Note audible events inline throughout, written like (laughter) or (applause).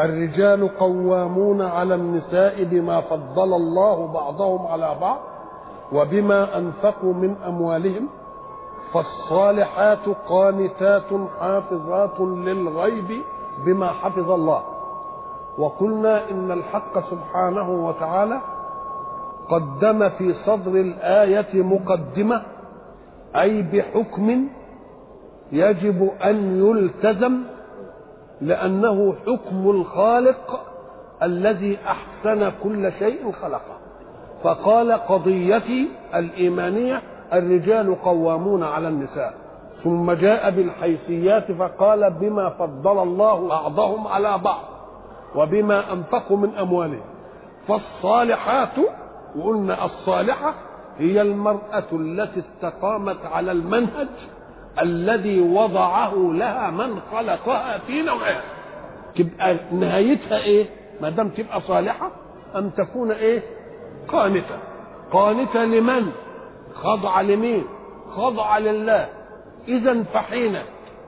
الرجال قوامون على النساء بما فضل الله بعضهم على بعض وبما أنفقوا من أموالهم فالصالحات قانتات حافظات للغيب بما حفظ الله. وقلنا إن الحق سبحانه وتعالى قدم في صدر الآية مقدمة أي بحكم يجب أن يلتزم لأنه حكم الخالق الذي أحسن كل شيء خلقه. فقال قضيتي الإيمانية الرجال قوامون على النساء. ثم جاء بالحيثيات فقال بما فضل الله بعضهم على بعض وبما أنفقوا من أموالهم. فالصالحات وقلنا الصالحة هي المرأة التي استقامت على المنهج الذي وضعه لها من خلقها في نوعها تبقى نهايتها إيه؟ ما دام تبقى صالحة أن تكون إيه؟ قانتة. قانتة لمن؟ خضع لمين؟ خضع لله. اذا فحين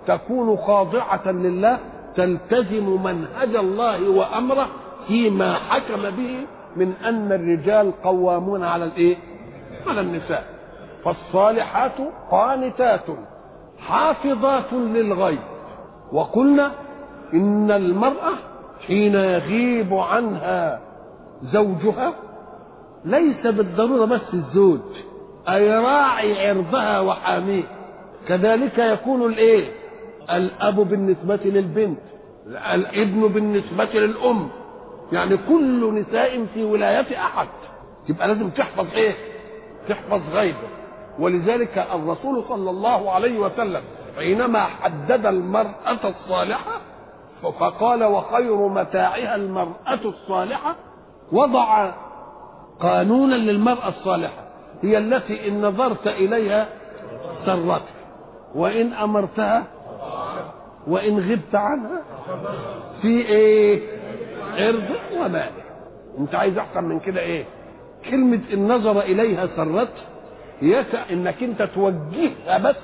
تكون خاضعة لله تلتزم منهج الله وأمره فيما حكم به من أن الرجال قوامون على الإيه؟ على النساء. فالصالحات قانتات. حافظات للغيب. وقلنا إن المرأة حين يغيب عنها زوجها ليس بالضرورة بس الزوج أي راعي عرضها وحاميه. كذلك يكون الإيه؟ الأب بالنسبة للبنت الابن بالنسبة للأم. يعني كل نساء في ولاية أحد. يبقى لازم تحفظ إيه؟ تحفظ غيبه. ولذلك الرسول صلى الله عليه وسلم حينما حدد المرأة الصالحة فقال وخير متاعها المرأة الصالحة وضع قانونا للمرأة الصالحة هي التي إن نظرت إليها سرتك وإن أمرتها وإن غبت عنها في إيه؟ عرض ومال. أنت عايز أحسن من كده إيه؟ كلمة إن نظر إليها سرته يسع إنك أنت توجهها بس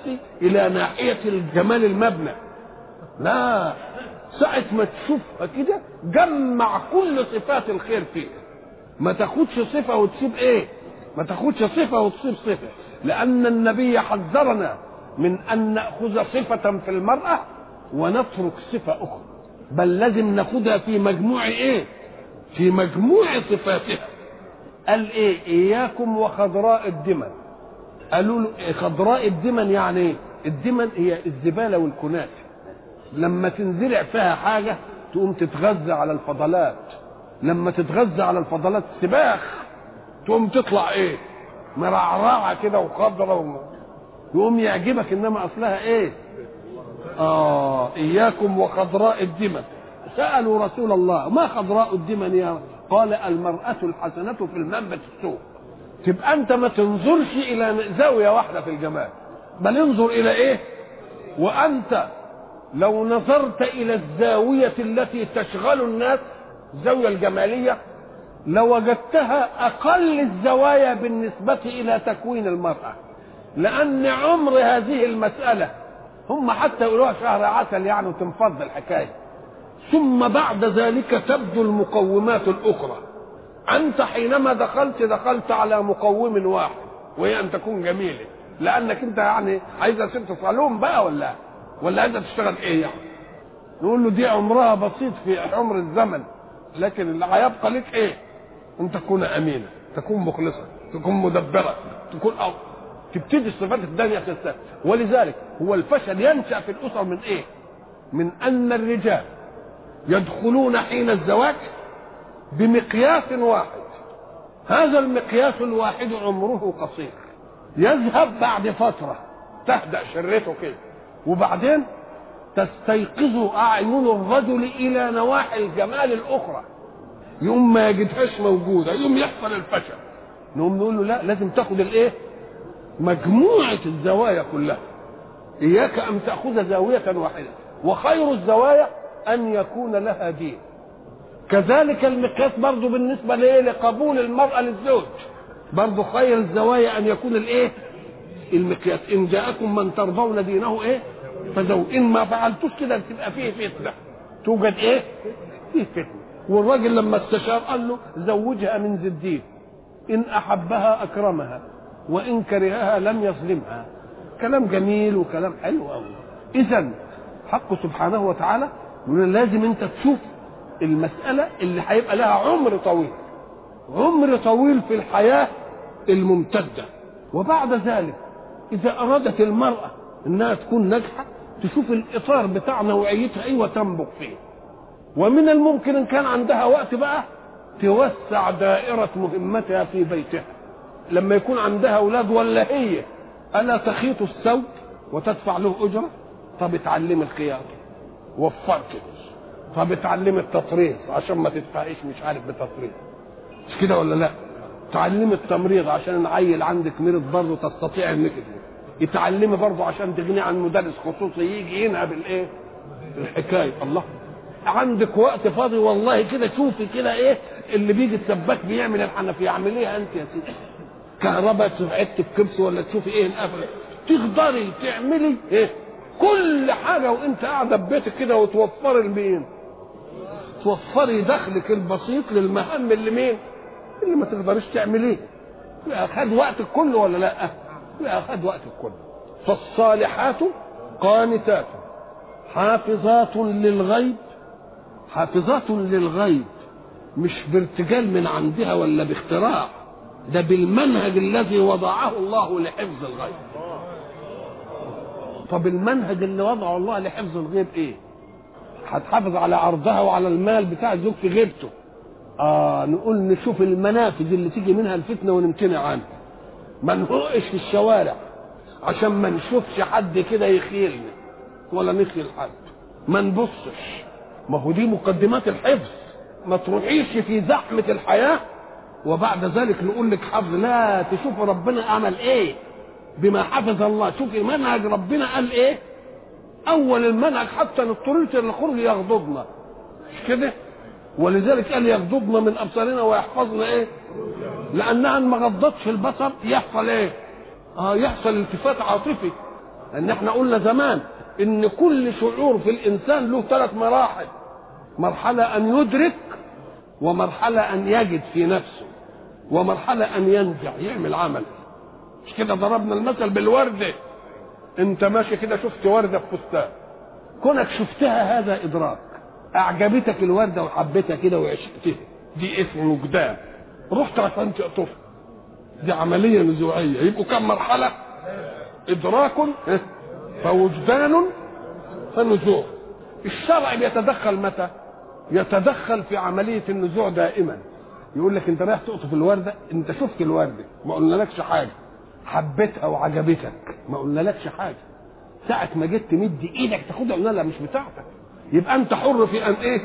إلى ناحية الجمال المبنى. لا ساعة ما تشوفها كده جمع كل صفات الخير فيها. ما تاخدش صفة وتسيب إيه؟ ما تاخدش صفة وتسيب صفة. لأن النبي حذرنا من أن نأخذ صفة في المرأة ونترك صفة أخرى. بل لازم ناخدها في مجموع إيه؟ في مجموع صفاتها. قال إيه؟ إياكم وخضراء الدمن قالوا له خضراء الدمن يعني إيه؟ الدمن هي الزبالة والكنات لما تنزرع فيها حاجة تقوم تتغذى على الفضلات. لما تتغذى على الفضلات سباخ تقوم تطلع إيه؟ مرعرعة كده وخضرة. يقوم يعجبك إنما أصلها إيه؟ آه إياكم وخضراء الدمن. سألوا رسول الله ما خضراء الدمن يا قال المرأة الحسنة في المنبت السوء تبقى انت ما تنظرش إلى زاوية واحدة في الجمال بل انظر إلى إيه؟ وانت لو نظرت إلى الزاوية التي تشغل الناس الزاوية الجمالية لوجدتها أقل الزوايا بالنسبة إلى تكوين المرأة لأن عمر هذه المسألة هم حتى يقولوها شهر عسل يعني وتنفض الحكاية ثم بعد ذلك تبدو المقومات الاخرى. أنت حينما دخلت دخلت على مقوم واحد وهي أن تكون جميلة لأنك أنت يعني عايزة ست صالون بقى ولا ولا عايزة تشتغل إيه يعني؟ نقول له دي عمرها بسيط في عمر الزمن لكن اللي هيبقى لك إيه؟ أن تكون أمينة تكون مخلصة تكون مدبرة تكون أو تبتدي الصفات الثانية تستهل ولذلك هو الفشل ينشأ في الأسر من إيه؟ من أن الرجال يدخلون حين الزواج بمقياس واحد. هذا المقياس الواحد عمره قصير. يذهب بعد فترة تهدأ شرته كده وبعدين تستيقظ أعين الرجل إلى نواحي الجمال الأخرى. يوم ما يجدهاش موجودة يوم يحصل الفشل. نقوم نقول له لا لازم تاخد الإيه؟ مجموعة الزوايا كلها. إياك أن تأخذ زاوية واحدة. وخير الزوايا أن يكون لها دين. كذلك المقياس برضه بالنسبة لإيه؟ لقبول المرأة للزوج. برضه خير الزوايا أن يكون الإيه؟ المقياس. إن جاءكم من ترضون دينه إيه؟ فزوج إن ما فعلتوش كده تبقى فيه فتنة. توجد إيه؟ فيه فتنة. والراجل لما استشار قال له زوجها من ذي الدين. إن أحبها أكرمها وإن كرهها لم يظلمها. كلام جميل وكلام حلو قوي إذا حقه سبحانه وتعالى لازم أنت تشوف المسألة اللي هيبقى لها عمر طويل. عمر طويل في الحياة الممتدة. وبعد ذلك إذا أرادت المرأة إنها تكون ناجحة تشوف الإطار بتاع نوعيتها إيه وتنبغ فيه. ومن الممكن إن كان عندها وقت بقى توسع دائرة مهمتها في بيتها. لما يكون عندها أولاد ولا هي ألا تخيط الثوب وتدفع له أجرة؟ طب اتعلمي الخياطة وفرت طب اتعلمي التطريز عشان ما تدفعيش مش عارف بتطريز مش كده ولا لا؟ تعلمي التمريض عشان العيل عندك مرض برضه تستطيع إنك يتعلمي برضه عشان تغني عن مدرس خصوصي يجي ينهب الإيه؟ الحكاية. الله. عندك وقت فاضي والله كده شوفي كده إيه اللي بيجي السباك بيعمل الحنفية. اعمليها أنت يا سيدي. كهرباء تبعت بكبس ولا تشوفي إيه القفل تقدري تعملي إيه؟ كل حاجة وأنت قاعدة في بيتك كده وتوفري لمين توفري دخلك البسيط للمهام اللي مين؟ اللي ما تقدريش تعمليه. خد وقتك كله ولا لا؟ لا خد وقتك كله. فالصالحات قانتات. حافظات للغيب. حافظات للغيب. مش بارتجال من عندها ولا باختراع. ده بالمنهج الذي وضعه الله لحفظ الغيب. طب المنهج اللي وضعه الله لحفظ الغيب إيه؟ هتحافظ على عرضها وعلى المال بتاع الزوج في غيبته. آه نقول نشوف المنافذ اللي تيجي منها الفتنة ونمتنع عنها. ما نهقش في الشوارع عشان ما نشوفش حد كده يخيلنا ولا نخيل حد. ما نبصش. ما هو دي مقدمات الحفظ. ما تروحيش في زحمة الحياة وبعد ذلك نقول لك حفظ لا تشوف ربنا عمل إيه؟ بما حفظ الله. شوفي منهج ربنا قال إيه؟ أول المنهج حتى اضطررت للخروج يغضبنا. مش كده؟ ولذلك قال يغضبنا من أبصارنا ويحفظنا إيه؟ لأنها ما غضتش البصر يحصل إيه؟ آه يحصل التفات عاطفي. ان إحنا قلنا زمان إن كل شعور في الإنسان له ثلاث مراحل. مرحلة أن يدرك ومرحلة أن يجد في نفسه ومرحلة أن ينزع يعمل عمل. مش كده ضربنا المثل بالوردة. انت ماشي كده شفت وردة في فستان. كونك شفتها هذا إدراك أعجبتك الوردة وحبيتها كده وعشقتها. دي اسم وجدان. رحت عشان تقطفها دي عملية نزوعية. يبقوا كم مرحلة؟ إدراك فوجدان فنزوع. الشرع بيتدخل متى؟ يتدخل في عملية النزوع دائما. يقول لك أنت رايح تقطف الوردة أنت شفت الوردة ما قلنالكش حاجة. حبيتها وعجبتك ما قلنالكش حاجة. ساعة ما جيت تمد إيدك تاخدها قلنا لها مش بتاعتك. يبقى أنت حر في أن إيه؟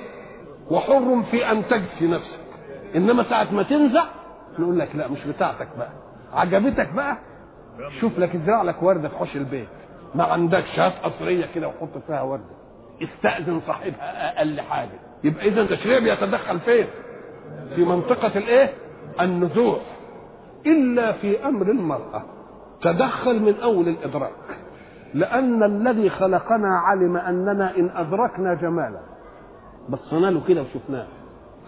وحر في أن تجفي نفسك. إنما ساعة ما تنزع نقول لك لا مش بتاعتك بقى. عجبتك بقى؟ شوف لك ازرع لك وردة في حوش البيت. ما عندكش هات قصرية كده وحط فيها وردة. استأذن صاحبها أقل حاجة. يبقى إذا التشريع بيتدخل فين؟ في منطقة الإيه؟ النزوع. إلا في أمر المرأة. تدخل من أول الإدراك. لأن الذي خلقنا علم أننا إن أدركنا جمالا. بصينا له كده وشفناه.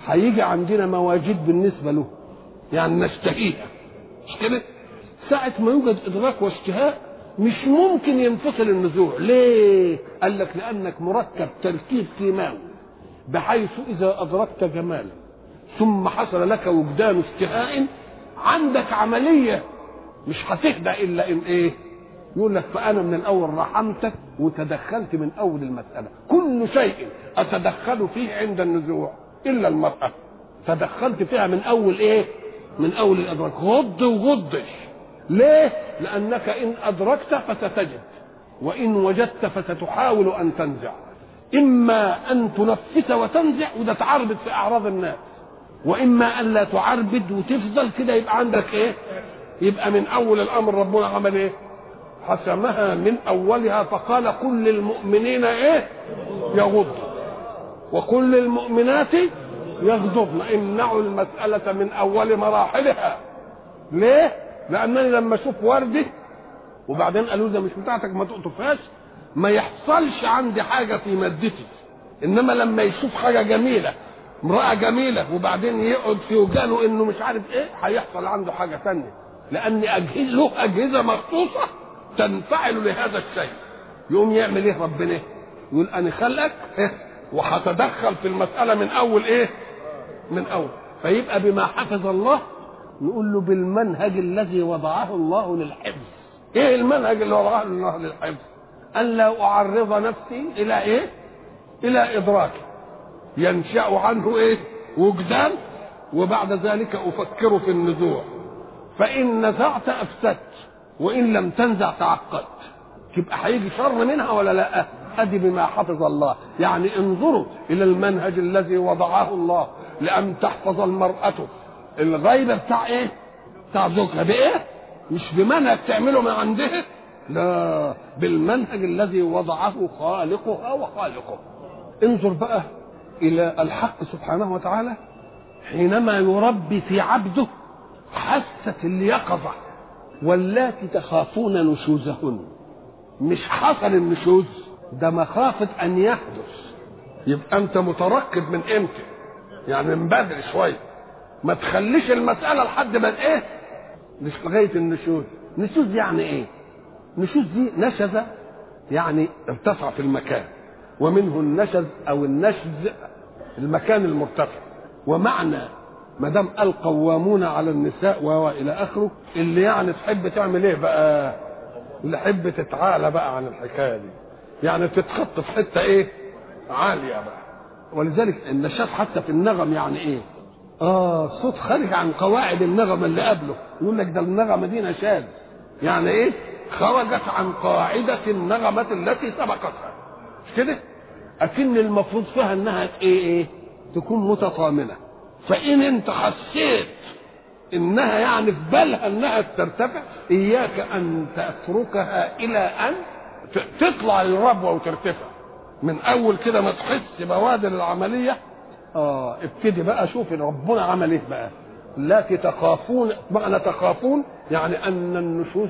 هيجي عندنا مواجيد بالنسبة له. يعني نشتهيها مش كده؟ ساعة ما يوجد إدراك واشتهاء مش ممكن ينفصل النزوع. ليه؟ قال لك لأنك مركب تركيب كيماوي. بحيث إذا أدركت جمالا ثم حصل لك وجدان اشتهاء عندك عملية مش هتهدى إلا إن إيه؟ يقول لك فأنا من الأول رحمتك وتدخلت من أول المسألة. كل شيء أتدخل فيه عند النزوع. إلا المرأة. تدخلت فيها من أول إيه؟ من أول الإدراك. غض وغضش. ليه؟ لأنك إن أدركت فستجد. وإن وجدت فستحاول أن تنزع. إما أن تنفس وتنزع وده تعرضت في أعراض الناس. وإما أن لا تعربد وتفضل كده يبقى عندك إيه؟ يبقى من أول الأمر ربنا عمل إيه؟ حسمها من أولها فقال قل للمؤمنين إيه؟ يغضوا. وقل للمؤمنات يغضضن. امنعوا المسألة من أول مراحلها. ليه؟ لأنني لما أشوف وردة وبعدين قالوا ده مش بتاعتك ما تقطفهاش ما يحصلش عندي حاجة في مادتي. إنما لما يشوف حاجة جميلة امرأة جميلة وبعدين يقعد في وجانه إنه مش عارف إيه هيحصل عنده حاجة ثانية لأن أجهزة له أجهزة مخصوصة تنفعل لهذا الشيء. يقوم يعمل إيه ربنا؟ يقول أنا خلقك إيه؟ وهتدخل في المسألة من أول إيه؟ من أول. فيبقى بما حفظ الله نقول له بالمنهج الذي وضعه الله للحفظ. إيه المنهج اللي وضعه الله للحفظ؟ أن لا أعرض نفسي إلى إيه؟ إلى إدراك. ينشأ عنه إيه؟ وجدان. وبعد ذلك أفكر في النزوع. فإن نزعت أفسدت وإن لم تنزع تعقدت. تبقى هيجي شر منها ولا لأ؟ أدي بما حفظ الله. يعني انظروا إلى المنهج الذي وضعه الله لأن تحفظ المرأة. الغيبه بتاع إيه؟ بتاع زوجها بإيه؟ مش بمنهج تعمله من عندها لا بالمنهج الذي وضعه خالقها وخالقه. انظر بقى إلى الحق سبحانه وتعالى حينما يربي في عبده حاسه اليقظه واللاتي تخافون نشوزهن. مش حصل النشوز ده مخافة أن يحدث. يبقى أنت مترقب من إمتى؟ يعني من بدري شوية. ما تخليش المسألة لحد ما إيه؟ مش لغاية النشوز. نشوز يعني إيه؟ نشوز دي نشز يعني ارتفع في المكان. ومنه النشز أو النشز المكان المرتفع. ومعنى ما دام القوامون على النساء والى آخره اللي يعني تحب تعمل إيه بقى؟ اللي تحب تتعالى بقى عن الحكاية دي. يعني تتخط في حتة إيه؟ عالية بقى. ولذلك النشاط حتى في النغم يعني إيه؟ آه صوت خارج عن قواعد النغمه اللي قبله. يقول لك ده النغمة دي نشاز. يعني إيه؟ خرجت عن قاعدة النغمة التي سبقتها. مش كده؟ أكن المفروض فيها إنها إيه إيه؟ تكون متطامنة. فإن انت حسيت إنها يعني في بالها إنها ترتفع إياك أن تتركها إلى أن تطلع للربوة وترتفع. من أول كده ما تحس بوادر العملية آه ابتدي بقى شوف ربنا عمل إيه بقى. التي تخافون معنى تخافون يعني أن النشوز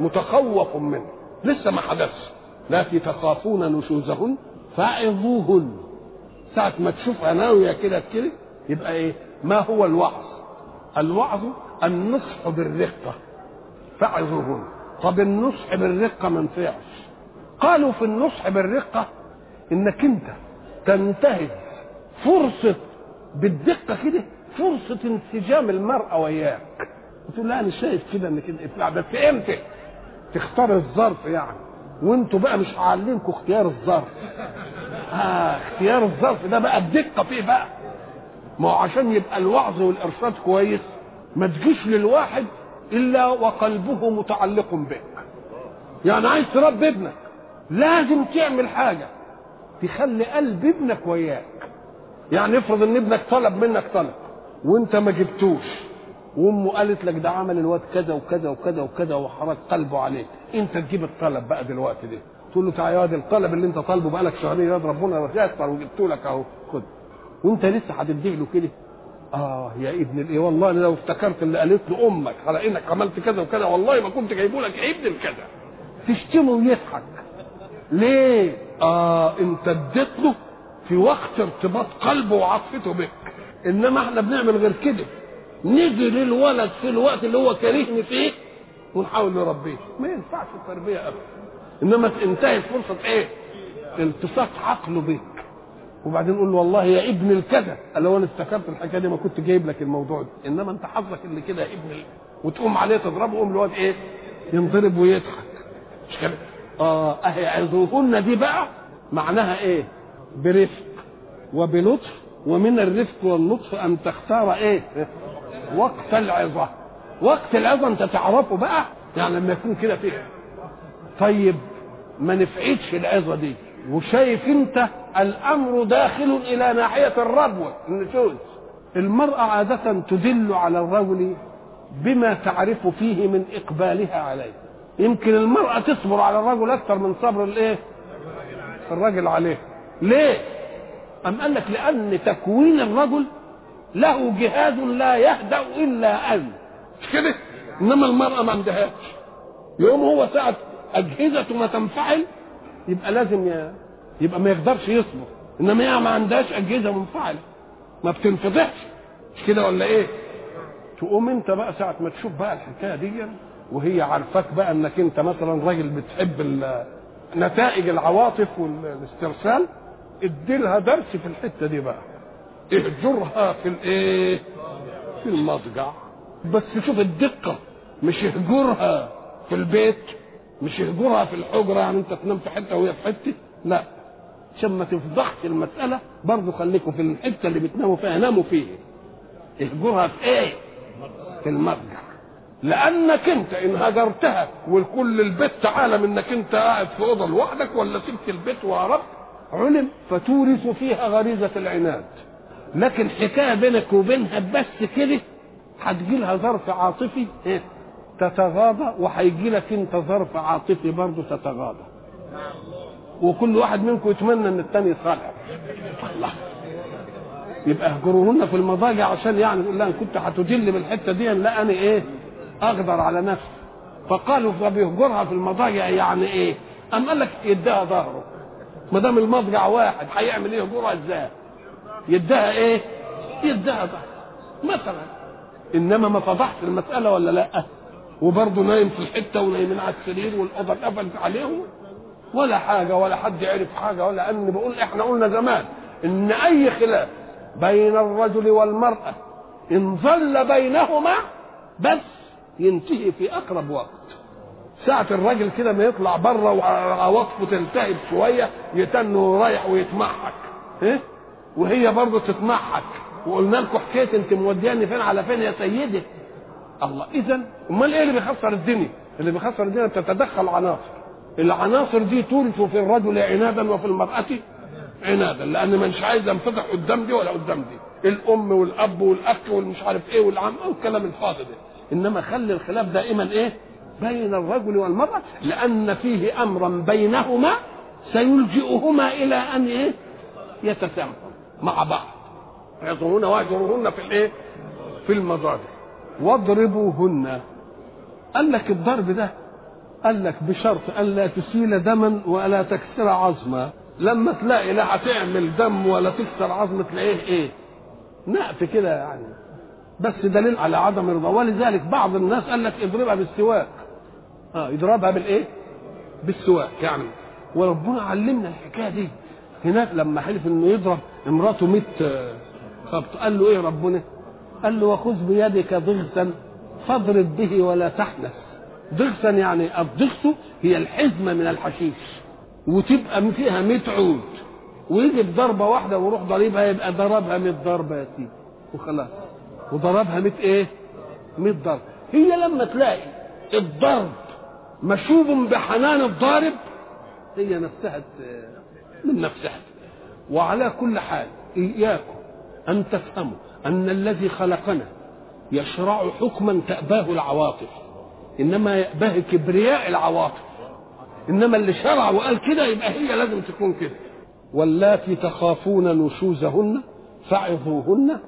متخوف منه. لسه ما حدثش. التي تخافون نشوزهن فعظوهن ساعة ما تشوفها ناوية كده كده يبقى إيه؟ ما هو الوعظ؟ الوعظ النصح بالرقة فعظوهن طب النصح بالرقة ما نفعش قالوا في النصح بالرقة إنك أنت تنتهز فرصة بالدقة كده فرصة انسجام المرأة وياك. تقول لا أنا شايف كده إنك أنت بس إمتى؟ تختار الظرف يعني. وأنتوا بقى مش هعلمكم اختيار الظرف. آه اختيار الظرف ده بقى الدقة فيه بقى. ما عشان يبقى الوعظ والإرشاد كويس ما تجيش للواحد إلا وقلبه متعلق بك. يعني عايز تربي ابنك لازم تعمل حاجة تخلي قلب ابنك وياك. يعني افرض إن ابنك طلب منك طلب وإنت ما جبتوش وأمه قالت لك ده عمل الواد كذا وكذا وكذا وكذا وحرك قلبه عليك إنت تجيب الطلب بقى دلوقتي ده. تقول له تعالى يا واد الطلب اللي أنت طالبه بقالك شهرين يا ربنا يسر وجبته لك أهو خد. وانت لسه هتديه له كده. آه يا ابن الايه والله لو افتكرت اللي قالت له أمك على إنك عملت كذا وكذا والله ما كنت جايبه لك ابن الكذا. تشتمه ويضحك. ليه؟ آه انت اديت له في وقت ارتباط قلبه وعاطفته بك. إنما إحنا بنعمل غير كده. نيجي للولد في الوقت اللي هو كارهني فيه ونحاول نربيه. ما ينفعش التربية ابدا. إنما تنتهي فرصة إيه؟ التصاق عقله بك وبعدين نقول له والله يا ابن الكذا. قال له أنا افتكرت الحكاية دي ما كنت جايب لك الموضوع ده. إنما أنت حظك اللي كده ابن ال... وتقوم عليه تضربه قوم الواد إيه؟ ينضرب ويضحك. مش كده؟ آه أهي عظوهن دي بقى معناها إيه؟ برفق وبلطف. ومن الرفق واللطف أن تختار إيه؟ وقت العظة. وقت العظة أنت تعرفه بقى يعني لما يكون كده فيه. طيب ما نفعتش العظة دي. وشايف أنت الأمر داخل إلى ناحية الربوه النشوز المرأة عادة تدل على الرجل بما تعرف فيه من إقبالها عليه يمكن المرأة تصبر على الرجل أكثر من صبر الإيه؟ الرجل عليه ليه؟ أم قال لك لأن تكوين الرجل له جهاز لا يهدأ إلا أن مش كده؟ إنما المرأة ما عندهاش يوم هو ساعة أجهزته ما تنفعل يبقى لازم ي... يبقى ما يقدرش يصبر. إنما هي ما عندهاش أجهزة منفعلة. ما بتنفضحش مش كده ولا إيه؟ تقوم أنت بقى ساعة ما تشوف بقى الحكاية دي وهي عارفاك بقى إنك أنت مثلا راجل بتحب. نتائج العواطف والاسترسال اديلها درس في الحتة دي بقى. اهجرها في الإيه؟ في المضجع. بس شوف الدقة. مش اهجرها في البيت مش اهجرها في الحجرة يعني أنت تنام في حتة وهي في حتة. لا. عشان ما تفضحش المسألة برضه خليكم في الحتة اللي بتناموا فيها ناموا فيها. اهجرها في إيه؟ في المضجع لأنك أنت إن هجرتها وكل البيت عالم إنك أنت قاعد في أوضة لوحدك ولا سبت البيت وهربت علم فتورث فيها غريزة العناد. لكن حكاية بينك وبينها بس كده هتجي لها ظرف عاطفي إيه؟ تتغاضى وهيجي لك أنت ظرف عاطفي برضه تتغاضى. وكل واحد منكم يتمنى إن الثاني يصالح. الله يبقى اهجروهن في المضاجع عشان يعني يقول لها إن كنت هتدل بالحتة دي لا أنا إيه أقدر على نفسي. فقالوا فبيهجرها في المضاجع يعني إيه؟ أم قال لك يديها ظهره. ما دام المضجع واحد هيعمل إيه؟ يهجرها إزاي؟ يديها إيه؟ يديها ظهره. مثلا. إنما ما فضحش المسألة ولا لأ؟ وبرضه نايم في الحتة ونايمين على السرير والاوضه اتقفلت عليهم. ولا حاجة ولا حد عرف حاجة ولا ان بقول إحنا قلنا زمان إن أي خلاف بين الرجل والمرأة إن ظل بينهما بس ينتهي في أقرب وقت. ساعة الراجل كده ما يطلع بره وعواطفه تلتهب شوية يتنه رايح ويتمحك. إيه؟ وهي برضه تتمحك. وقلنا لكم حكاية أنت مودياني فين على فين يا سيدي؟ الله اذا أمال إيه اللي بيخسر الدنيا؟ اللي بيخسر الدنيا بتتدخل عناصر العناصر دي تورث في الرجل عنادا وفي المرأة عنادا لأن مش عايز ينفتح قدام دي ولا قدام دي. الأم والأب والأخ والمش عارف إيه والعم والكلام الفاضي ده. إنما خلي الخلاف دائما إيه؟ بين الرجل والمرأة لأن فيه أمرا بينهما سيلجئهما إلى أن إيه؟ يتسامحوا مع بعض. يضربون واجرهن في الإيه؟ في المضاجع. واضربوهن. قال لك الضرب ده قال لك بشرط ألا تسيل دما ولا تكسر عظما. لما تلاقي لا هتعمل دم ولا تكسر عظم تلاقيه إيه؟ نقف كده يعني. بس دليل على عدم الرضا ولذلك بعض الناس قال لك اضربها بالسواك. آه يضربها بالإيه؟ بالسواك يعني. وربنا علمنا الحكاية دي. هناك لما حلف إنه يضرب امراته 100 خبط. قال له إيه ربنا؟ قال له وخذ بيدك ضغثا فاضرب به ولا تحنث. ضغثا يعني الضغث هي الحزمة من الحشيش وتبقى فيها 100 عود ويجي بضربة واحدة ويروح ضريبها يبقى ضربها 100 ضربة يا سيدي وخلاص. وضربها 100 إيه؟ 100 ضرب. هي لما تلاقي الضرب مشوب بحنان الضارب هي نفسها من نفسها. وعلى كل حال إياكم أن تفهموا أن الذي خلقنا يشرع حكما تأباه العواطف. إنما يأباه كبرياء العواطف. إنما اللي شرع وقال كده يبقى هي لازم تكون كده. واللاتي تخافون نشوزهن فعظوهن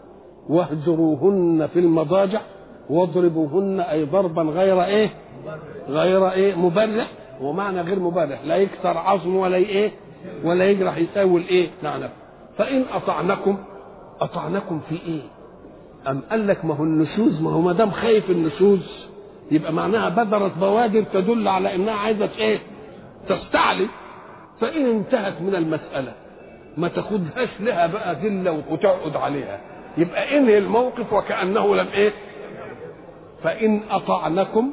واهجروهن في المضاجع واضربوهن أي ضربا غير إيه؟ غير إيه؟ مبرح. ومعنى غير مبرح لا يكسر عظم ولا إيه؟ ولا يجرح يساوي الايه نعم فإن أطعنكم أطعنكم في إيه؟ أم قال لك ما هو النشوز؟ ما هو ما دام خايف النشوز يبقى معناها بدرت بوادر تدل على إنها عايزة إيه؟ تستعلي. فإن انتهت من المسألة ما تاخدهاش لها بقى ذلة وتقعد عليها. يبقى انهي الموقف وكأنه لم إيه؟ فإن أطعنكم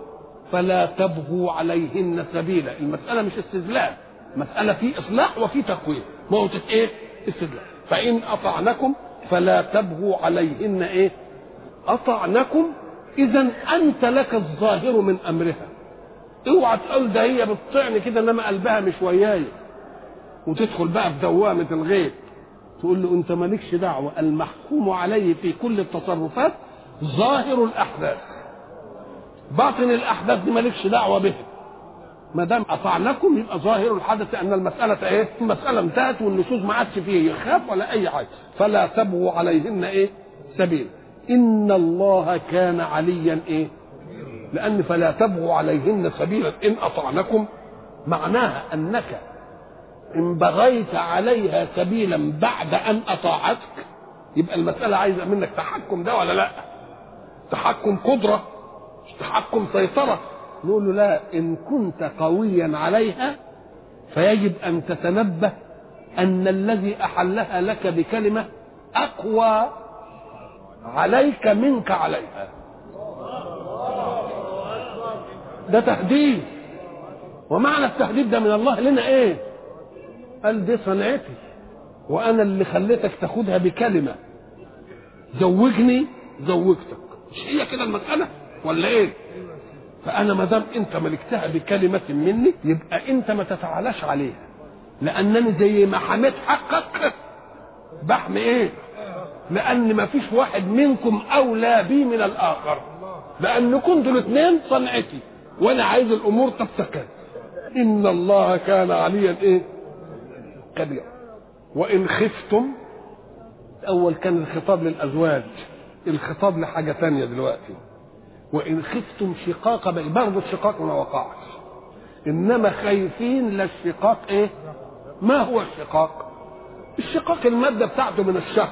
فلا تبغوا عليهن سبيلا. المسألة مش استذلال. مسألة في إصلاح وفي تقويم. موتة إيه؟ استذلال. فإن أطعنكم فلا تبغوا عليهن إيه؟ أطعنكم إذا أنت لك الظاهر من أمرها. اوعى تقول ده هي بتطعني كده إنما قلبها مش وياي. وتدخل بقى في دوامة الغيب. تقول له أنت مالكش دعوة المحكوم عليه في كل التصرفات ظاهر الأحداث. باطن الأحداث دي مالكش دعوة به. ما دام اطعناكم يبقى ظاهر الحدث أن المسألة إيه؟ المسألة انتهت والنشوز ما عادش فيه يخاف ولا أي حاجة. فلا تبغوا عليهن إيه؟ سبيل. إن الله كان عليا إيه؟ لأن فلا تبغوا عليهن سبيلا إن أطعنكم معناها أنك إن بغيت عليها سبيلا بعد أن أطاعتك يبقى المسألة عايزة منك تحكم ده ولا لأ؟ تحكم قدرة مش تحكم سيطرة نقول له لا إن كنت قويا عليها فيجب أن تتنبه أن الذي أحلها لك بكلمة أقوى عليك منك عليها ده تهديد ومعنى التهديد ده من الله لنا إيه؟ قال دي صنعتي. وأنا اللي خليتك تاخدها بكلمة. زوجني زوجتك. مش هي كده المسألة؟ ولا إيه؟ فأنا ما دام أنت ملكتها بكلمة مني يبقى أنت ما تتعالاش عليها. لأنني زي ما حميت حقك بحمي إيه؟ لأن ما فيش واحد منكم أولى بي من الآخر. لأن كنتوا الاثنين صنعتي. وأنا عايز الأمور تبتكر. إن الله كان عليا إيه؟ كبيرا وإن خفتم أول كان الخطاب للأزواج. الخطاب لحاجة ثانية دلوقتي. وإن خفتم شقاق برضه الشقاق ما وقعش. إنما خايفين للشقاق إيه؟ ما هو الشقاق؟ الشقاق المادة بتاعته من الشق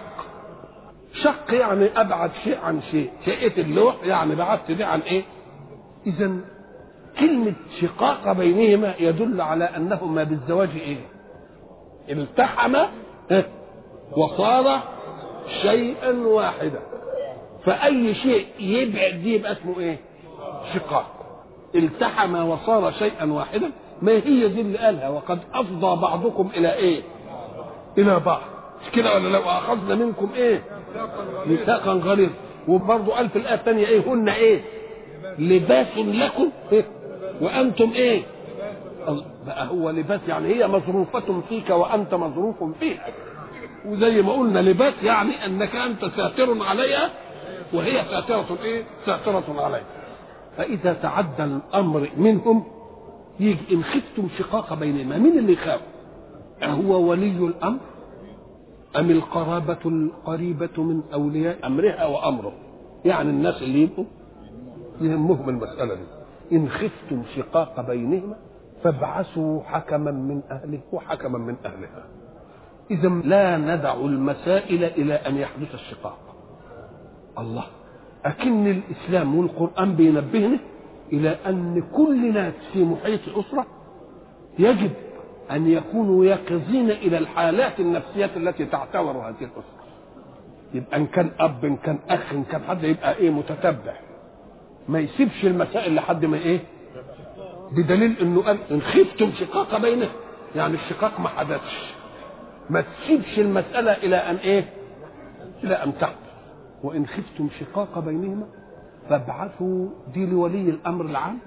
شق يعني أبعد شيء عن شيء. شقيت اللوح يعني بعدت دي عن إيه؟ اذا كلمة شقاق بينهما يدل على أنهما بالزواج إيه؟ التحم وصار شيئا واحدا. فأي شيء يبعد دي يبقى اسمه إيه؟ شقاق. التحم وصار شيئا واحدا. ما هي دي اللي قالها؟ وقد أفضى بعضكم إلى إيه؟ إلى بعض. مش كده ولا لو أخذنا منكم إيه؟ ميثاقا غليظا وبرضه قال في الآية الثانية إيه؟ هن إيه؟ لباس لكم إيه؟ وأنتم إيه؟ بقى هو لباس يعني هي مظروفة فيك وأنت مظروف فيها وزي ما قلنا لباس يعني أنك أنت ساتر عليها وهي ساترة إيه؟ ساترة عليه. فإذا تعدى الأمر منهم يجي إن خفتم شقاق بينهما، مين اللي يخاف؟ أهو ولي الأمر؟ أم القرابة القريبة من أولياء أمرها وأمره؟ يعني الناس اللي يبقوا يهمهم المسألة دي. إن خفتم شقاق بينهما فابعثوا حكما من أهله وحكما من أهلها. إذا لا ندع المسائل إلى أن يحدث الشقاق. الله أكن الإسلام والقرآن بينبهنا إلى أن كل ناس في محيط الأسرة يجب أن يكونوا يقظين إلى الحالات النفسية التي تعتبر هذه الأسرة. يبقى إن كان أب إن كان أخ إن كان حد يبقى إيه متتبع. ما يسيبش المسائل لحد ما إيه؟ بدليل إنه قال إن خفتم شقاق بينه يعني الشقاق ما حدثش. ما تسيبش المسألة إلى أن إيه؟ إلى أن تحدث وإن خفتم شقاق بينهما فابعثوا دي لولي الأمر العام.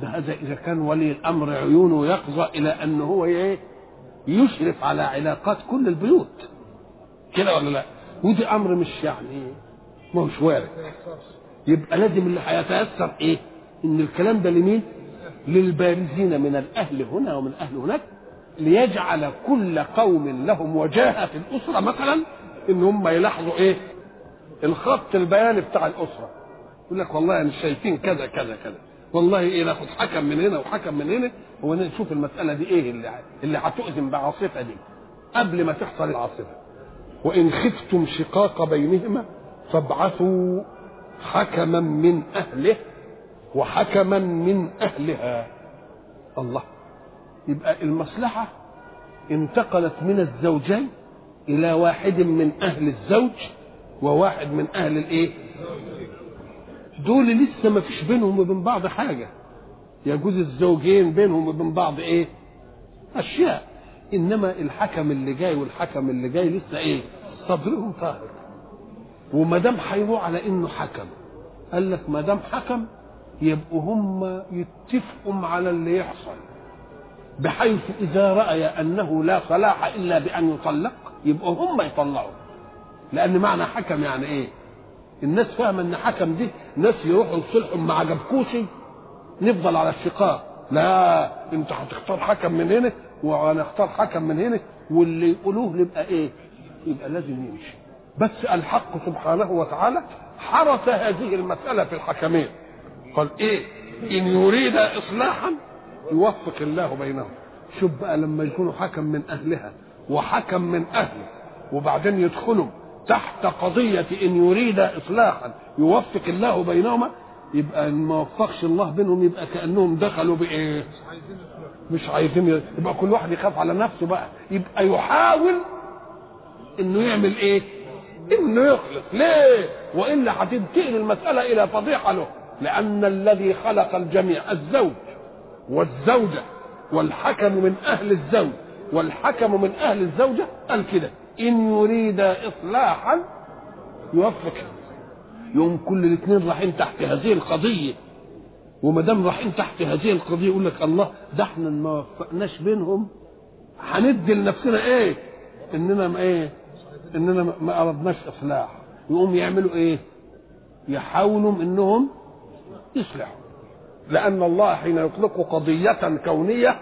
ده هذا إذا كان ولي الأمر عيونه يقظة إلى أن هو إيه؟ يشرف على علاقات كل البيوت. كده ولا لا؟ ودي أمر مش يعني ما هوش وارد. يبقى لازم اللي هيتأثر إيه؟ إن الكلام ده لمين؟ للبارزين من الأهل هنا ومن الأهل هناك ليجعل كل قوم لهم وجاهة في الأسرة مثلا إن هم يلاحظوا إيه؟ الخط البياني بتاع الأسرة. يقول لك والله مش شايفين كذا كذا كذا. والله إيه ناخد حكم من هنا وحكم من هنا. ونشوف المسألة دي إيه اللي اللي هتؤذن بعاصفة دي قبل ما تحصل العاصفة. وإن خفتم شقاق بينهما فابعثوا حكما من أهله وحكما من أهلها. الله. يبقى المصلحة انتقلت من الزوجين إلى واحد من أهل الزوج وواحد من أهل الإيه؟ دول لسه ما فيش بينهم وبين بعض حاجة. يجوز الزوجين بينهم وبين بعض إيه؟ أشياء. إنما الحكم اللي جاي والحكم اللي جاي لسه إيه؟ صدرهم طاهر. وما دام على إنه حكم. قال لك ما دام حكم يبقوا هم يتفقوا على اللي يحصل. بحيث إذا راى أنه لا صلاح إلا بأن يطلق يبقوا هم يطلعوا. لأن معنى حكم يعني إيه؟ الناس فاهمة إن حكم دي ناس يروحوا يصلحوا ما عجبكوش نفضل على الشقاق لا أنت هتختار حكم من هنا وهنختار حكم من هنا واللي يقولوه يبقى إيه؟ يبقى لازم يمشي. بس الحق سبحانه وتعالى حرس هذه المسألة في الحكمين. قال إيه؟ إن يريد اصلاحا يوفق الله بينهم. شوف بقى لما يكونوا حكم من أهلها وحكم من أهله وبعدين يدخلوا تحت قضية إن يريد اصلاحا يوفق الله بينهما يبقى إن ما وفقش الله بينهم يبقى كأنهم دخلوا بإيه؟ مش عايزين يبقى كل واحد يخاف على نفسه بقى يبقى يحاول إنه يعمل إيه؟ إنه يخلص. ليه؟ وإلا هتنتقل المسألة إلى فضيحة له. لأن الذي خلق الجميع الزوج والزوجة والحكم من أهل الزوج والحكم من أهل الزوجة قال كده. إن يريد اصلاحا يوفق يوم كل الاثنين رايحين تحت هذه القضية وما دام رايحين تحت هذه القضية يقول لك الله ده إحنا ما وفقناش بينهم هندي لنفسنا إيه؟ إننا ما إيه؟ إننا ما أردناش إصلاح يقوم يعملوا إيه؟ يحاولوا إنهم يصلحوا لأن الله حين يطلق قضية كونية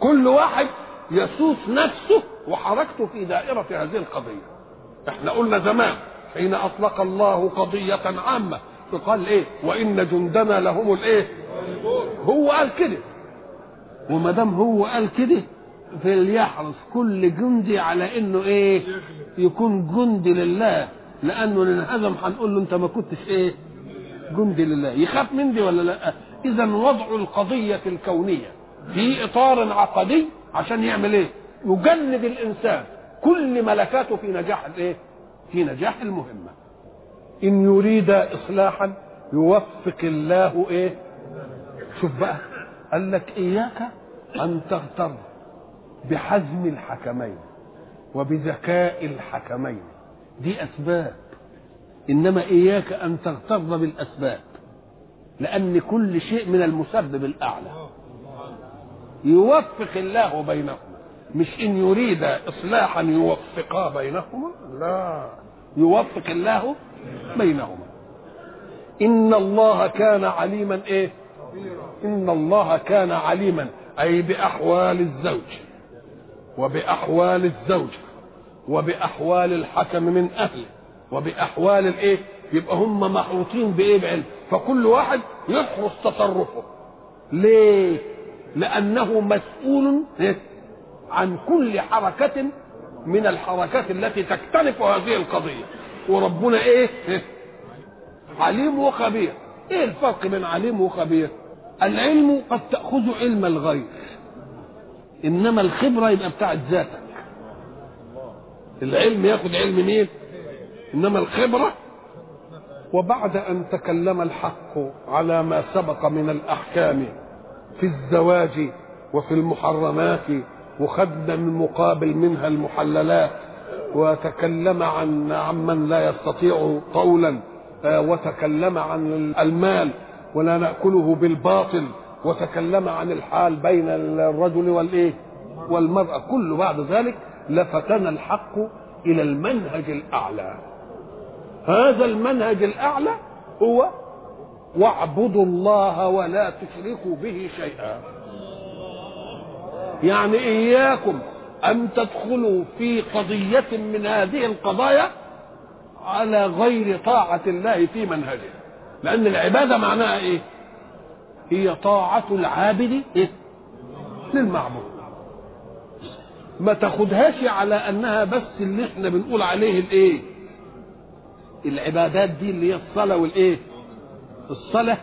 كل واحد يسوس نفسه وحركته في دائرة هذه القضية. إحنا قلنا زمان حين أطلق الله قضية عامة. فقال إيه؟ وإن جندنا لهم الإيه؟ هو قال كده. وما دام هو قال كده فليحرص كل جندي على إنه إيه؟ يكون جندي لله. لأنه انهزم هنقول له أنت ما كنتش إيه؟ جندي لله. يخاف من دي ولا لأ؟ اذا وضع القضية الكونية في إطار عقدي عشان يعمل إيه؟ يجند الإنسان. كل ملكاته في نجاح الإيه؟ في نجاح المهمة. إن يريد اصلاحا يوفق الله إيه؟ شوف بقى قال لك إياك أن تغتر بحزم الحكمين وبذكاء الحكمين. دي أسباب. إنما إياك أن تغتر بالأسباب لأن كل شيء من المسبب الأعلى. يوفق الله بينهما. مش إن يريد اصلاحا يوفقا بينهما لا. يوفق الله بينهما. إن الله كان عليما إيه؟ إن الله كان عليما أي بأحوال الزوج وبأحوال الزوجه وبأحوال الحكم من أهله وبأحوال الإيه؟ يبقى هم محروطين بإيه بعلم؟ فكل واحد يحرص تصرفه. ليه؟ لأنه مسؤول عن كل حركة من الحركات التي تكتنف هذه القضية. وربنا إيه؟ عليم وخبير. إيه الفرق بين عليم وخبير؟ العلم قد تأخذ علم الغير إنما الخبرة يبقى بتاعت ذاتك. العلم ياخذ علم مين؟ إنما الخبرة. وبعد أن تكلم الحق على ما سبق من الأحكام في الزواج وفي المحرمات وخدنا من مقابل منها المحللات وتكلم عن عمن لا يستطيع قولا وتكلم عن المال ولا نأكله بالباطل وتكلم عن الحال بين الرجل والإيه؟ والمرأة. كل بعد ذلك لفتنا الحق إلى المنهج الأعلى. هذا المنهج الأعلى هو واعبدوا الله ولا تشركوا به شيئا. يعني إياكم أن تدخلوا في قضية من هذه القضايا على غير طاعة الله في منهجه. لأن العبادة معناها إيه؟ هي طاعة العابد إيه؟ للمعبود. ما تاخدهاش على أنها بس اللي إحنا بنقول عليه الإيه؟ العبادات دي اللي هي الصلاة والإيه؟ الصلاة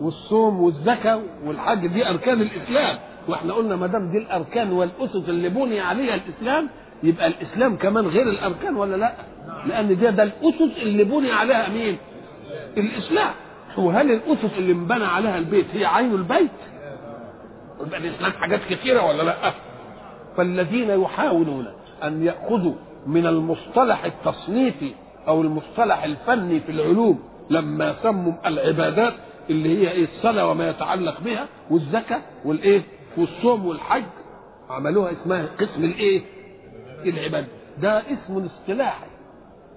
والصوم والزكاة والحج دي أركان الإسلام. وإحنا قلنا ما دام دي الأركان والأسس اللي بني عليها الإسلام يبقى الإسلام كمان غير الأركان ولا لأ؟ لأن ده ده الأسس اللي بني عليها مين؟ الإسلام. وهل الأسس اللي انبنى عليها البيت هي عين البيت؟ يبقى الاسلام حاجات كثيره ولا لأ؟ فالذين يحاولون أن يأخذوا من المصطلح التصنيفي أو المصطلح الفني في العلوم لما سموا العبادات اللي هي إيه الصلاة وما يتعلق بها والزكاة والإيه والصوم والحج عملوها اسمها قسم الإيه العبادة. ده اسم اصطلاحي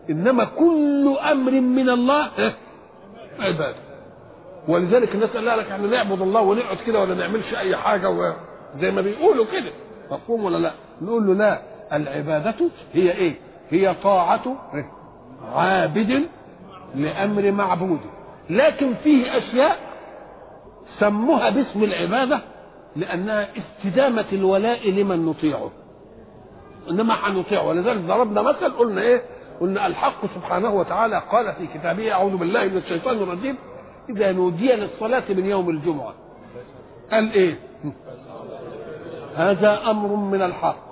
إنما كل أمر من الله عبادة. ولذلك الناس قال لك إحنا نعبد الله ونقعد كده ولا نعملش أي حاجة. زي ما بيقولوا كده. مفهوم ولا لا؟ نقول له لا العبادة هي إيه؟ هي طاعة عابد لأمر معبود. لكن فيه أشياء سموها باسم العبادة لأنها استدامة الولاء لمن نطيعه. إنما هنطيعه ولذلك ضربنا مثل قلنا إيه؟ قلنا الحق سبحانه وتعالى قال في كتابه أعوذ بالله من الشيطان الرجيم إذا نودي للصلاة من يوم الجمعة. قال إيه؟ هذا أمر من الحق.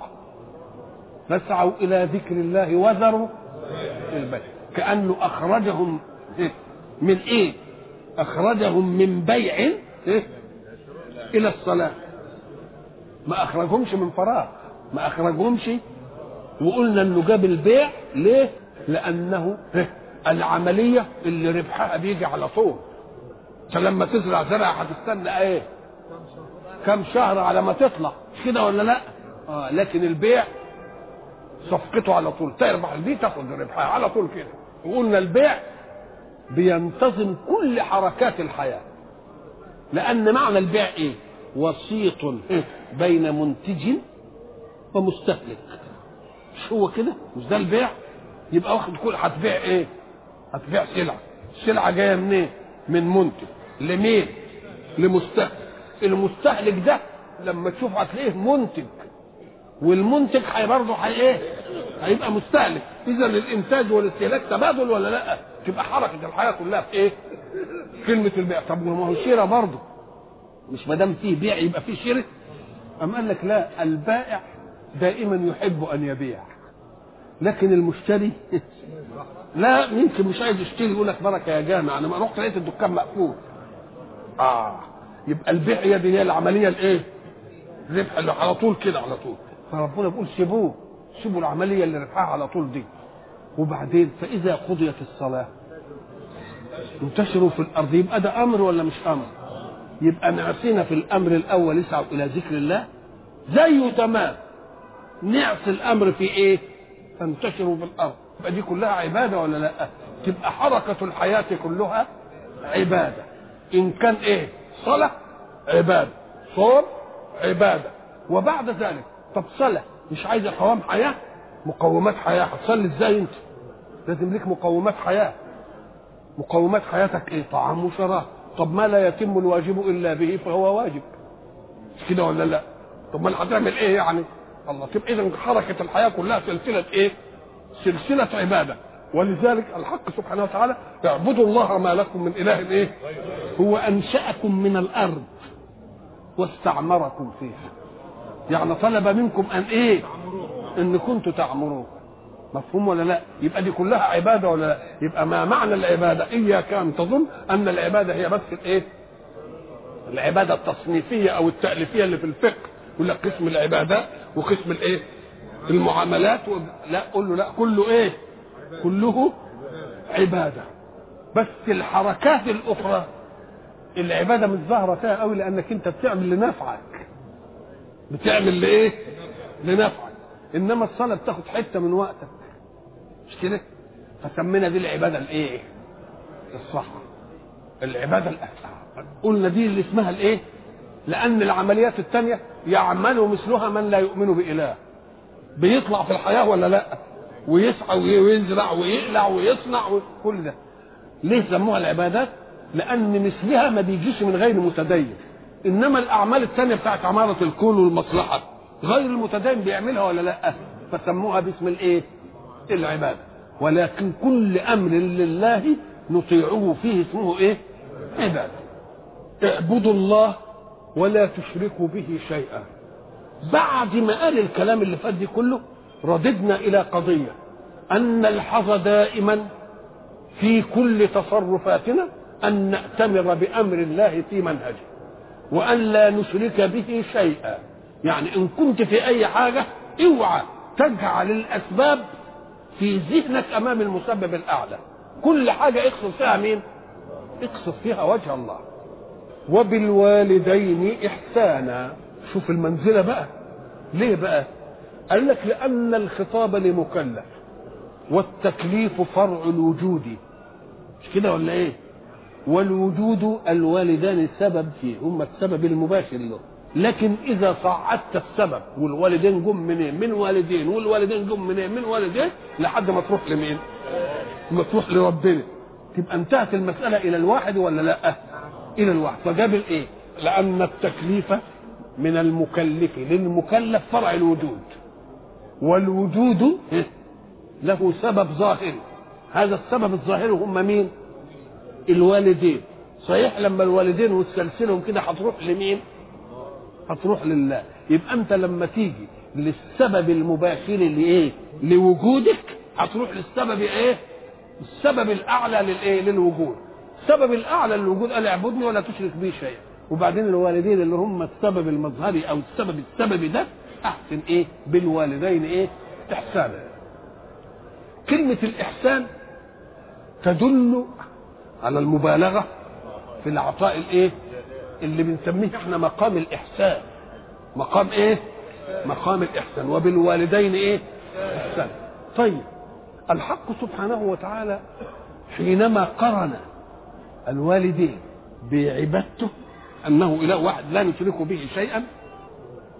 فاسعوا إلى ذكر الله وذروا البيع كأنه أخرجهم من إيه؟ أخرجهم من بيع إيه؟ إلى الصلاة. ما أخرجهمش من فراغ. ما أخرجهمش. وقلنا إنه جاب البيع ليه؟ لأنه العملية اللي ربحها بيجي على طول. فلما تزرع زرع هتستنى إيه؟ كم شهر على ما تطلع. كده ولا لأ؟ آه لكن البيع صفقته على طول. تربح دي تاخد ربحها على طول كده. وقلنا البيع بينتظم كل حركات الحياة. لأن معنى البيع إيه؟ وسيط بين منتج ومستهلك. مش هو كده؟ مش ده البيع؟ يبقى واخد كل هتبيع إيه؟ هتبيع سلعة. السلعة جاية منين؟ إيه؟ من منتج. لمين؟ لمستهلك. المستهلك ده لما تشوف هتلاقيه منتج. والمنتج برضه إيه؟ هيبقى مستهلك إذا الإنتاج والاستهلاك تبادل ولا لأ؟ تبقى حركة الحياة كلها في إيه؟ كلمة البيع. طب ما هو شراء برضه؟ مش ما دام فيه بيع يبقى فيه شراء أم قال لك لا البائع دائما يحب أن يبيع. لكن المشتري؟ (laughs) لا يمكن مش عايز يشتري يقول لك بركة يا جامع أنا رحت لقيت الدكان مقفول. آه يبقى البيع دي هي العملية الإيه؟ الربح اللي على طول كده على طول. فربنا بيقول سيبوه. سيبوا العملية اللي ربحها على طول دي وبعدين فإذا قضيت الصلاة انتشروا في الأرض يبقى ده أمر ولا مش أمر؟ يبقى نعصينا في الأمر الأول يسعوا إلى ذكر الله زيه تمام نعصي الأمر في إيه؟ تنتشروا في الأرض يبقى دي كلها عبادة ولا لأ؟ تبقى حركة الحياة كلها عبادة إن كان إيه؟ صلاة عبادة صوم عبادة وبعد ذلك طب صلاة مش عايزه قوام حياة مقومات حياة هتصلي إزاي أنت؟ لازم ليك مقومات حياة مقومات حياتك إيه؟ طعام وشراب طب ما لا يتم الواجب إلا به فهو واجب مش كده ولا لا؟ طب ما هتعمل إيه يعني؟ الله تبقى اذا حركة الحياة كلها سلسلة إيه؟ سلسلة عبادة ولذلك الحق سبحانه وتعالى اعبدوا الله ما لكم من إله إيه؟ هو أنشأكم من الأرض واستعمركم فيها يعني طلب منكم أن إيه؟ إن كنتم تعمروه مفهوم ولا لا؟ يبقى دي كلها عبادة ولا لا؟ يبقى ما معنى العبادة؟ إياك أن تظن أن العبادة هي بس الايه؟ العبادة التصنيفية أو التأليفية اللي في الفقه يقول لك قسم العبادات وقسم الايه؟ المعاملات و... لا قول له لا كله إيه؟ كله عبادة بس الحركات الأخرى العبادة مش ظاهرة فيها قوي لأنك أنت بتعمل لنفعك بتعمل لايه؟ لنفعك إنما الصلاة بتاخد حتة من وقتك مش كده؟ فسمينا دي العبادة الإيه؟ الصح العبادة الأكثر. قلنا دي اللي اسمها الإيه؟ لأن العمليات الثانية يعمل مثلها من لا يؤمن بإله بيطلع في الحياة ولا لأ؟ ويسعى ويزرع ويقلع ويصنع كل ده ليه سموها العبادات؟ لأن مثلها ما بيجيش من غير متدين إنما الأعمال الثانية بتاعت عمارة الكون والمصلحة. غير المتدين بيعملها ولا لأ؟ فسموها باسم الإيه؟ العباده ولكن كل أمر لله نطيعه فيه اسمه إيه؟ عباده اعبدوا الله ولا تشركوا به شيئا. بعد ما قال الكلام اللي فات دي كله رددنا إلى قضية. أن نلحظ دائما في كل تصرفاتنا أن نأتمر بأمر الله في منهجه. وأن لا نشرك به شيئا. يعني إن كنت في أي حاجة اوعى تجعل الاسباب في ذهنك أمام المسبب الأعلى. كل حاجة اقصد فيها مين؟ اقصد فيها وجه الله. وبالوالدين إحسانا. شوف المنزلة بقى. ليه بقى؟ قال لك لأن الخطاب لمكلف والتكليف فرع الوجود. مش كده ولا إيه؟ والوجود الوالدان السبب فيه هم السبب المباشر له. لكن إذا صعدت السبب والوالدين جم منين من والدين والوالدين جم منين من والدين لحد ما تروح لمين؟ ما تروح لربنا. تبقى انتهت المسألة إلى الواحد ولا لأ؟ إلى الواحد. فجاب الايه لأن التكليف من المكلف. للمكلف فرع الوجود. والوجود له سبب ظاهري هذا السبب الظاهري هم مين؟ الوالدين. صحيح لما الوالدين وتسلسلهم كده هتروح لمين؟ هتروح لله. يبقى انت لما تيجي للسبب المباشر لايه لوجودك هتروح للسبب إيه؟ السبب الأعلى للإيه؟ للوجود. السبب الأعلى للوجود قال اعبدني ولا تشرك بي شيئا. وبعدين الوالدين اللي هم السبب المظهري أو السبب السببي ده أحسن إيه؟ بالوالدين إيه؟ إحسانا. كلمة الإحسان تدل على المبالغة في العطاء الايه؟ اللي بنسميه إحنا مقام الإحسان. مقام إيه؟ مقام الإحسان. وبالوالدين إيه؟ إحسان. طيب الحق سبحانه وتعالى حينما قرن الوالدين بعبادته أنه إله واحد لا نشرك به شيئا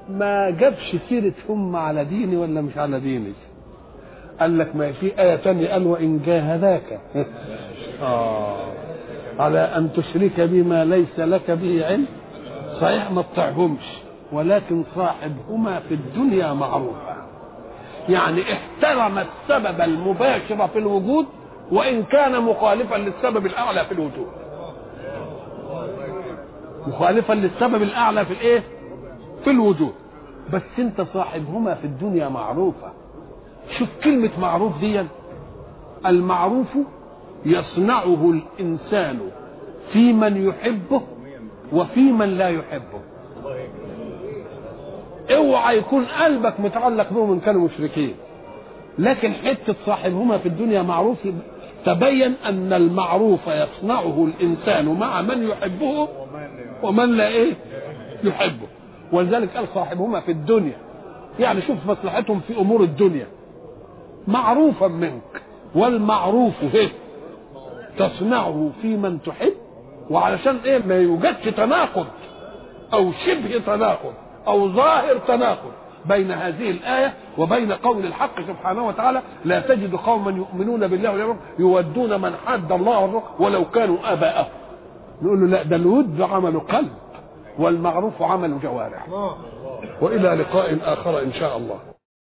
ما جابش سيرة هم على ديني ولا مش على ديني. قال لك ما في آية تانية قال وإن جاهداك. (laughs) آه. على أن تشرك بما ليس لك به علم. صحيح ما تطعهمش ولكن صاحبهما في الدنيا معروفا يعني احترم السبب المباشر في الوجود وإن كان مخالفا للسبب الأعلى في الوجود. مخالفا للسبب الأعلى في الإيه؟ في الوجود. بس أنت صاحبهما في الدنيا معروفة. شوف كلمة معروف دي. المعروف يصنعه الإنسان في من يحبه وفي من لا يحبه. اوعى يكون قلبك متعلق بهم إن كانوا مشركين. لكن حتة صاحبهما في الدنيا معروف. تبين أن المعروف يصنعه الإنسان مع من يحبه ومن لا إيه؟ يحبه. ولذلك قال صاحبهما في الدنيا. يعني شوف مصلحتهم في أمور الدنيا. معروفا منك والمعروف إيه تصنعه في من تحب وعلشان إيه؟ ما يوجدش تناقض أو شبه تناقض أو ظاهر تناقض بين هذه الآية وبين قول الحق سبحانه وتعالى لا تجد قوما يؤمنون بالله واليوم يودون من حد الله والرسول ولو كانوا آباءهم. نقول له لا ده الود عمل قلب والمعروف عمل جوارح. وإلى لقاء آخر إن شاء الله.